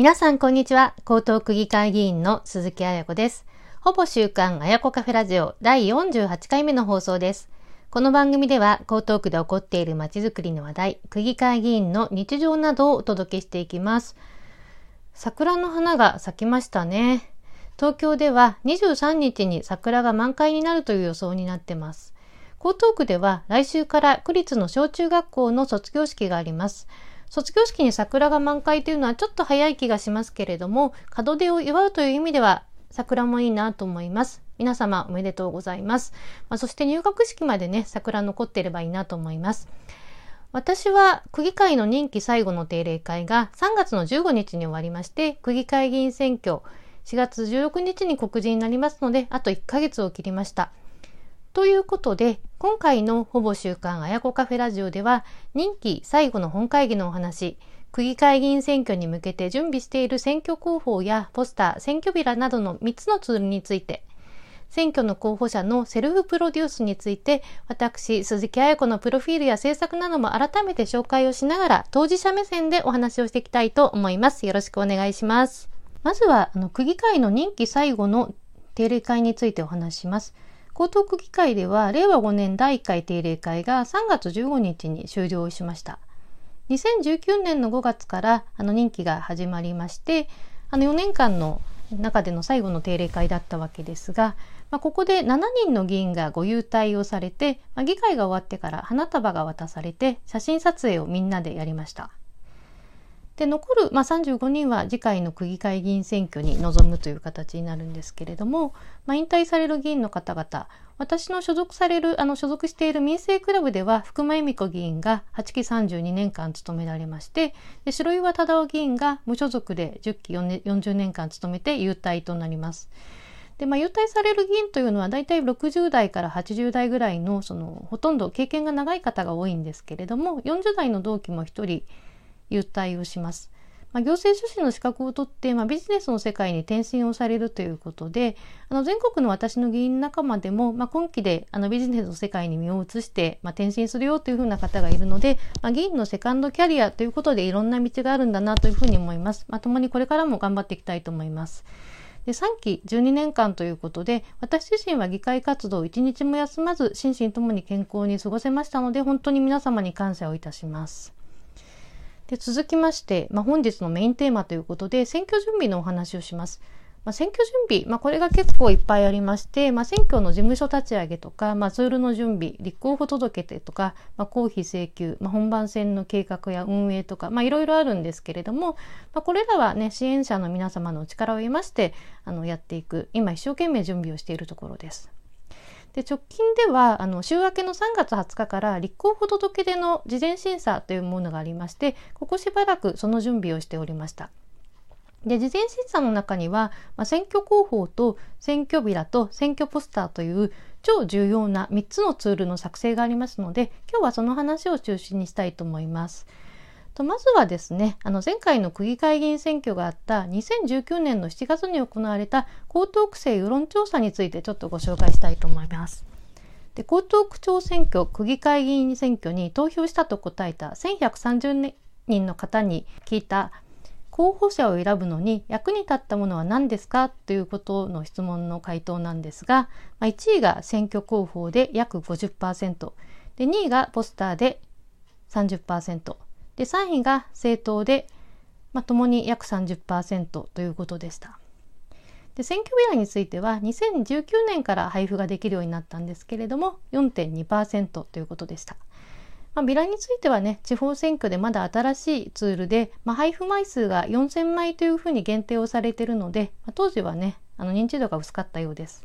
皆さん、こんにちは。江東区議会議員の鈴木彩子です。ほぼ週刊彩子カフェラジオ第48回目の放送です。この番組では、江東区で起こっている街づくりの話題、区議会議員の日常などをお届けしていきます。桜の花が咲きましたね。東京では23日に桜が満開になるという予想になってます。江東区では来週から区立の小中学校の卒業式があります。卒業式に桜が満開というのはちょっと早い気がしますけれども、門出を祝うという意味では桜もいいなと思います。皆様おめでとうございます。まあ、そして入学式までね、桜残っていればいいなと思います。私は区議会の任期最後の定例会が3月の15日に終わりまして、区議会議員選挙4月16日に告示になりますので、あと1ヶ月を切りました。ということで、今回のほぼ週刊あやこカフェラジオでは、任期最後の本会議のお話、区議会議員選挙に向けて準備している選挙広報やポスター、選挙ビラなどの3つのツールについて、選挙の候補者のセルフプロデュースについて、私、鈴木彩子のプロフィールや制作なども改めて紹介をしながら、当事者目線でお話をしていきたいと思います。よろしくお願いします。まずは、あの区議会の任期最後の定例会についてお話します。江東区議会では令和5年第1回定例会が3月15日に終了しました。2019年の5月からあの任期が始まりまして、あの4年間の中での最後の定例会だったわけですが、まあ、ここで7人の議員がご優待をされて、まあ、議会が終わってから花束が渡されて写真撮影をみんなでやりました。で残る、まあ、35人は次回の区議会議員選挙に臨むという形になるんですけれども、まあ、引退される議員の方々私の所属されるあの所属している民生クラブでは福間恵美子議員が8期32年間務められましてで白岩忠夫議員が無所属で10期40年間務めて優待となります。で、まあ、優待される議員というのは大体60代から80代ぐらいのそのほとんど経験が長い方が多いんですけれども40代の同期も1人優待をします。まあ、行政書士の資格を取って、まあ、ビジネスの世界に転身をされるということで、あの全国の私の議員仲間でも、まあ、今期であのビジネスの世界に身を移して、まあ、転身するよというふうな方がいるので、まあ、議員のセカンドキャリアということでいろんな道があるんだなというふうに思います。まあ、共にこれからも頑張っていきたいと思います。で3期12年間ということで私自身は議会活動を一日も休まず心身ともに健康に過ごせましたので本当に皆様に感謝をいたします。で続きまして、まあ、本日のメインテーマということで選挙準備のお話をします。まあ、選挙準備、まあ、これが結構いっぱいありまして、まあ、選挙の事務所立ち上げとか、まあ、ツールの準備、立候補届けてとか、まあ、公費請求、まあ、本番戦の計画や運営とか、いろいろあるんですけれども、まあ、これらはね、支援者の皆様のお力を得まして、あの、やっていく、今一生懸命準備をしているところです。で直近ではあの週明けの3月20日から立候補届出の事前審査というものがありましてここしばらくその準備をしておりました。で事前審査の中には、まあ、選挙広報と選挙ビラと選挙ポスターという超重要な3つのツールの作成がありますので今日はその話を中心にしたいと思います。とまずはですねあの前回の区議会議員選挙があった2019年の7月に行われた江東区政世論調査についてちょっとご紹介したいと思います。で江東区長選挙区議会議員選挙に投票したと答えた1130人の方に聞いた候補者を選ぶのに役に立ったものは何ですか？ということの質問の回答なんですが、ま、1位が選挙広報で約50%で2位がポスターで30%で3位が政党で、まあ、共に約30%ということでした。で選挙ビラについては2019年から配布ができるようになったんですけれども4.2%ということでした。まあ、ビラについてはね地方選挙でまだ新しいツールで、まあ、配布枚数が4000枚というふうに限定をされているので、まあ、当時はねあの認知度が薄かったようです。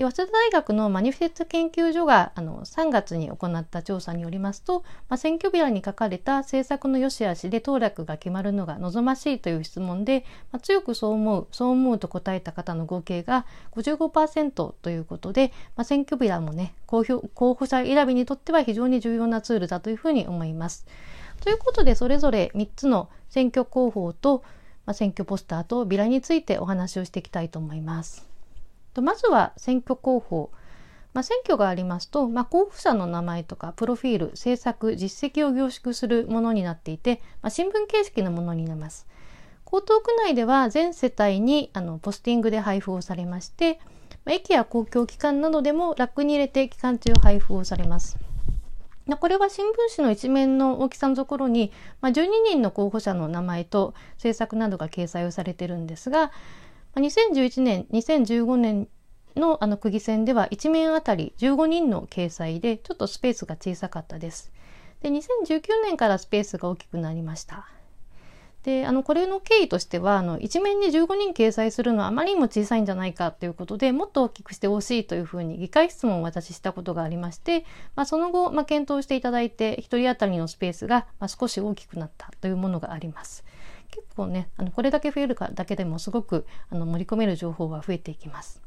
で早稲田大学のマニフェスト研究所があの3月に行った調査によりますと、まあ、選挙ビラに書かれた政策の良し悪しで当落が決まるのが望ましいという質問で、まあ、強くそう思うそう思うと答えた方の合計が55%ということで、まあ、選挙ビラもね候補候補者選びにとっては非常に重要なツールだというふうに思います。ということでそれぞれ3つの選挙広報と、まあ、選挙ポスターとビラについてお話をしていきたいと思います。とまずは選挙広報。まあ、選挙がありますと、まあ、候補者の名前とかプロフィール、政策、実績を凝縮するものになっていて、まあ、新聞形式のものになります。江東区内では全世帯にあのポスティングで配布をされまして、駅や公共機関などでもラックに入れて期間中配布をされます。これは新聞紙の一面の大きさのところに、まあ、12人の候補者の名前と政策などが掲載をされてるんですが、2011年、2015年のあの区議選では1面あたり15人の掲載でちょっとスペースが小さかったです。で、2019年からスペースが大きくなりました。であのこれの経緯としてはあの一面に15人掲載するのはあまりにも小さいんじゃないかということでもっと大きくしてほしいというふうに議会質問を私したことがありまして、まあ、その後、まあ、検討していただいて1人当たりのスペースが、まあ、少し大きくなったというものがあります。結構ねあのこれだけ増えるかだけでもすごくあの盛り込める情報は増えていきます。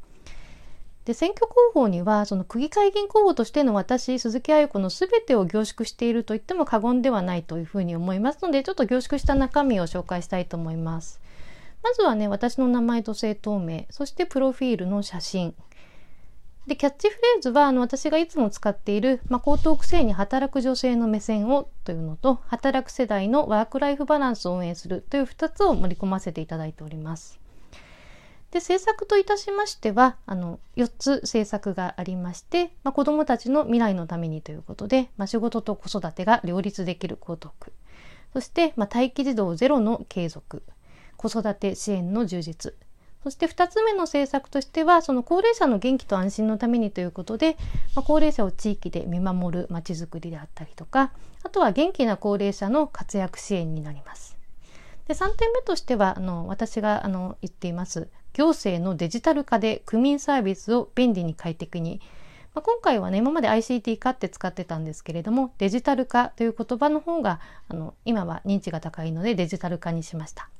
で選挙広報にはその区議会議員候補としての私鈴木彩子の全てを凝縮していると言っても過言ではないというふうに思いますのでちょっと凝縮した中身を紹介したいと思います。まずはね私の名前と政党名そしてプロフィールの写真でキャッチフレーズはあの私がいつも使っている、まあ、江東区政に働く女性の目線をというのと働く世代のワークライフバランスを応援するという2つを盛り込ませていただいております。で政策といたしましてはあの4つ政策がありまして、まあ、子どもたちの未来のためにということで、まあ、仕事と子育てが両立できる江東区そして、まあ、待機児童ゼロの継続。子育て支援の充実。そして2つ目の政策としてはその高齢者の元気と安心のためにということで、まあ、高齢者を地域で見守るまちづくりであったりとかあとは元気な高齢者の活躍支援になります。で3点目としてはあの私があの言っています行政のデジタル化で区民サービスを便利に快適に、まあ、今回はね今まで ICT 化って使ってたんですけれどもデジタル化という言葉の方があの今は認知が高いのでデジタル化にしました。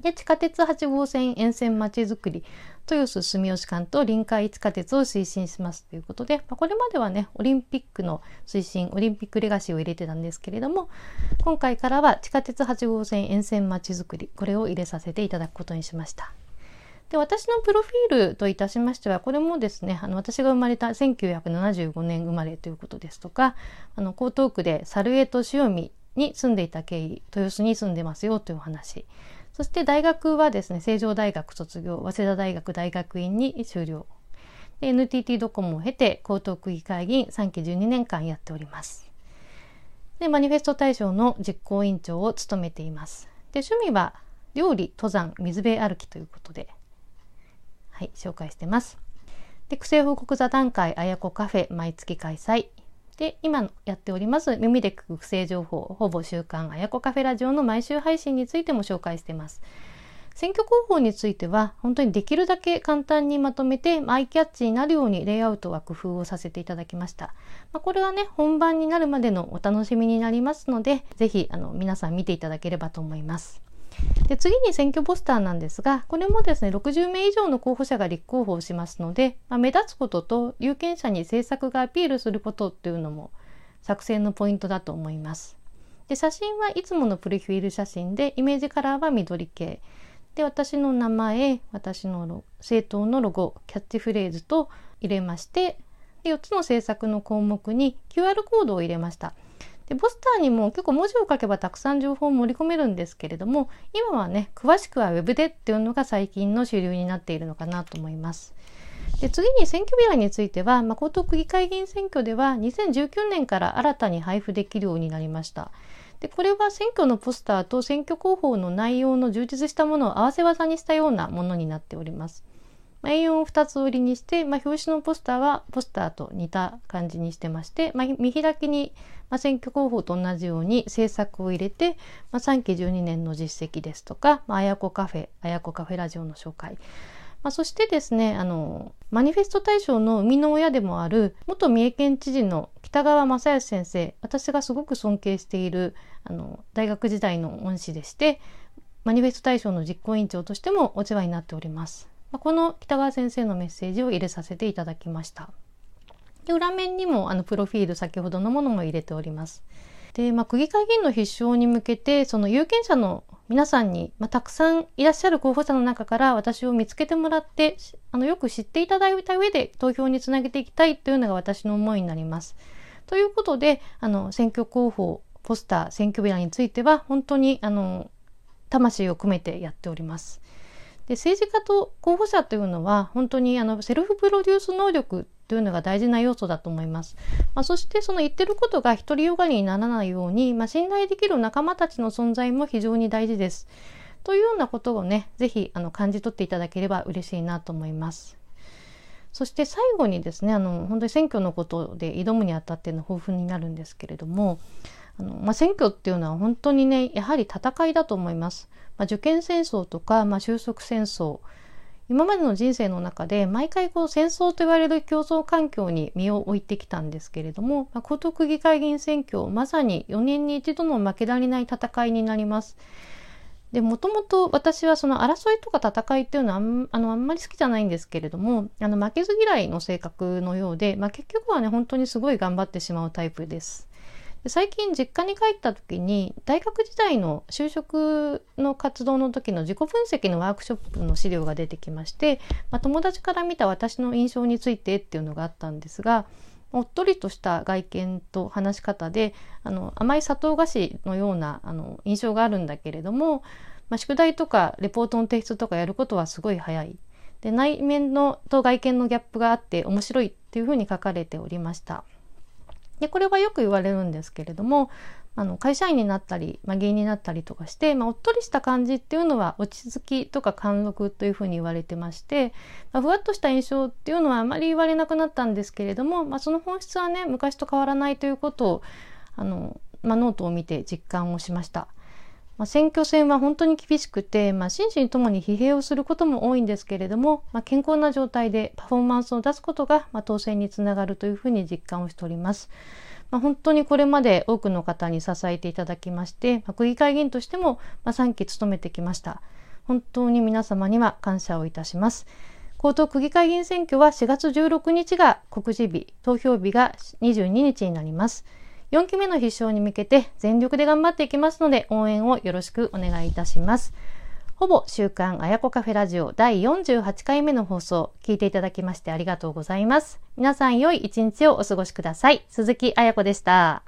で地下鉄8号線沿線まちづくり豊洲住吉間と臨海地下鉄を推進しますということで、まあ、これまではねオリンピックの推進オリンピックレガシーを入れてたんですけれども今回からは地下鉄8号線沿線まちづくりこれを入れさせていただくことにしました。で私のプロフィールといたしましてはこれもですねあの私が生まれた1975年生まれということですとかあの江東区で猿江と塩見に住んでいた経緯豊洲に住んでますよというお話そして大学はですね成城大学卒業早稲田大学大学院に修了 NTT ドコモを経て江東区議会議員3期12年間やっておりますでマニフェスト大賞の実行委員長を務めていますで趣味は料理登山水辺歩きということではい、紹介してます。で、区政報告座談会あやこカフェ毎月開催。で、今やっております耳で聞く区政情報、ほぼ週刊あやこカフェラジオの毎週配信についても紹介しています。選挙広報については本当にできるだけ簡単にまとめてアイキャッチになるようにレイアウトは工夫をさせていただきました。まあ、これはね本番になるまでのお楽しみになりますのでぜひあの皆さん見ていただければと思います。で次に選挙ポスターなんですがこれもですね60名以上の候補者が立候補しますので、まあ、目立つことと有権者に政策がアピールすることっていうのも作成のポイントだと思います。で写真はいつものプロフィール写真でイメージカラーは緑系で私の名前私の政党のロゴキャッチフレーズと入れましてで4つの政策の項目に QR コードを入れました。でポスターにも結構文字を書けばたくさん情報を盛り込めるんですけれども今はね詳しくは Web でっていうのが最近の主流になっているのかなと思います。で次に選挙ビラについては、まあ、江東区議会議員選挙では2019年から新たに配布できるようになりました。でこれは選挙のポスターと選挙広報の内容の充実したものを合わせ技にしたようなものになっております。A4 を2つ折りにして、まあ、表紙のポスターはポスターと似た感じにしてまして、まあ、見開きに、まあ、選挙広報と同じように政策を入れて、まあ、3期12年の実績ですとか、まあ、やこカフェあやこカフェラジオの紹介、まあ、そしてですねあのマニフェスト大賞の生みの親でもある元三重県知事の北川正義先生私がすごく尊敬しているあの大学時代の恩師でしてマニフェスト大賞の実行委員長としてもお世話になっております。この北川先生のメッセージを入れさせていただきました。で裏面にもあのプロフィール先ほどのものも入れております。で、まあ、区議会議員の必勝に向けてその有権者の皆さんに、まあ、たくさんいらっしゃる候補者の中から私を見つけてもらってあのよく知っていただいた上で投票につなげていきたいというのが私の思いになります。ということであの選挙広報ポスター選挙ビラについては本当にあの魂を込めてやっております。で政治家と候補者というのは本当にあのセルフプロデュース能力というのが大事な要素だと思います。まあ、そしてその言ってることが独りよがりにならないように、まあ、信頼できる仲間たちの存在も非常に大事です。というようなことをね、ぜひあの感じ取っていただければ嬉しいなと思います。そして最後にですね、あの本当に選挙のことで挑むにあたっての抱負になるんですけれども、あのまあ、選挙っていうのは本当にね、やはり戦いだと思います。まあ、受験戦争とか、まあ、収束戦争、今までの人生の中で毎回こう戦争と言われる競争環境に身を置いてきたんですけれども、まあ、江東区議会議員選挙まさに4年に一度の負けられない戦いになります。で、もともと私はその争いとか戦いっていうのはあんあのあんまり好きじゃないんですけれども、あの負けず嫌いの性格のようで、まあ、結局はね、本当にすごい頑張ってしまうタイプです。最近実家に帰った時に大学時代の就職の活動の時の自己分析のワークショップの資料が出てきまして、まあ、友達から見た私の印象についてっていうのがあったんですがおっとりとした外見と話し方であの甘い砂糖菓子のようなあの印象があるんだけれども、まあ、宿題とかレポートの提出とかやることはすごい早い。で内面のと外見のギャップがあって面白いっていうふうに書かれておりました。でこれはよく言われるんですけれどもあの会社員になったり、まあ、議員になったりとかして、まあ、おっとりした感じっていうのは落ち着きとか貫禄というふうに言われてまして、まあ、ふわっとした印象っていうのはあまり言われなくなったんですけれども、まあ、その本質はね昔と変わらないということをあの、まあ、ノートを見て実感をしました。まあ、選挙戦は本当に厳しくて、まあ、心身ともに疲弊をすることも多いんですけれども、まあ、健康な状態でパフォーマンスを出すことが、まあ、当選につながるというふうに実感をしております。まあ、本当にこれまで多くの方に支えていただきまして、まあ、区議会議員としても、まあ、3期務めてきました。本当に皆様には感謝をいたします。江東区議会議員選挙は4月16日が告示日、投票日が22日になります。4期目の必勝に向けて全力で頑張っていきますので応援をよろしくお願いいたします。ほぼ週刊あやこカフェラジオ第48回目の放送、聞いていただきましてありがとうございます。皆さん良い一日をお過ごしください。鈴木あやこでした。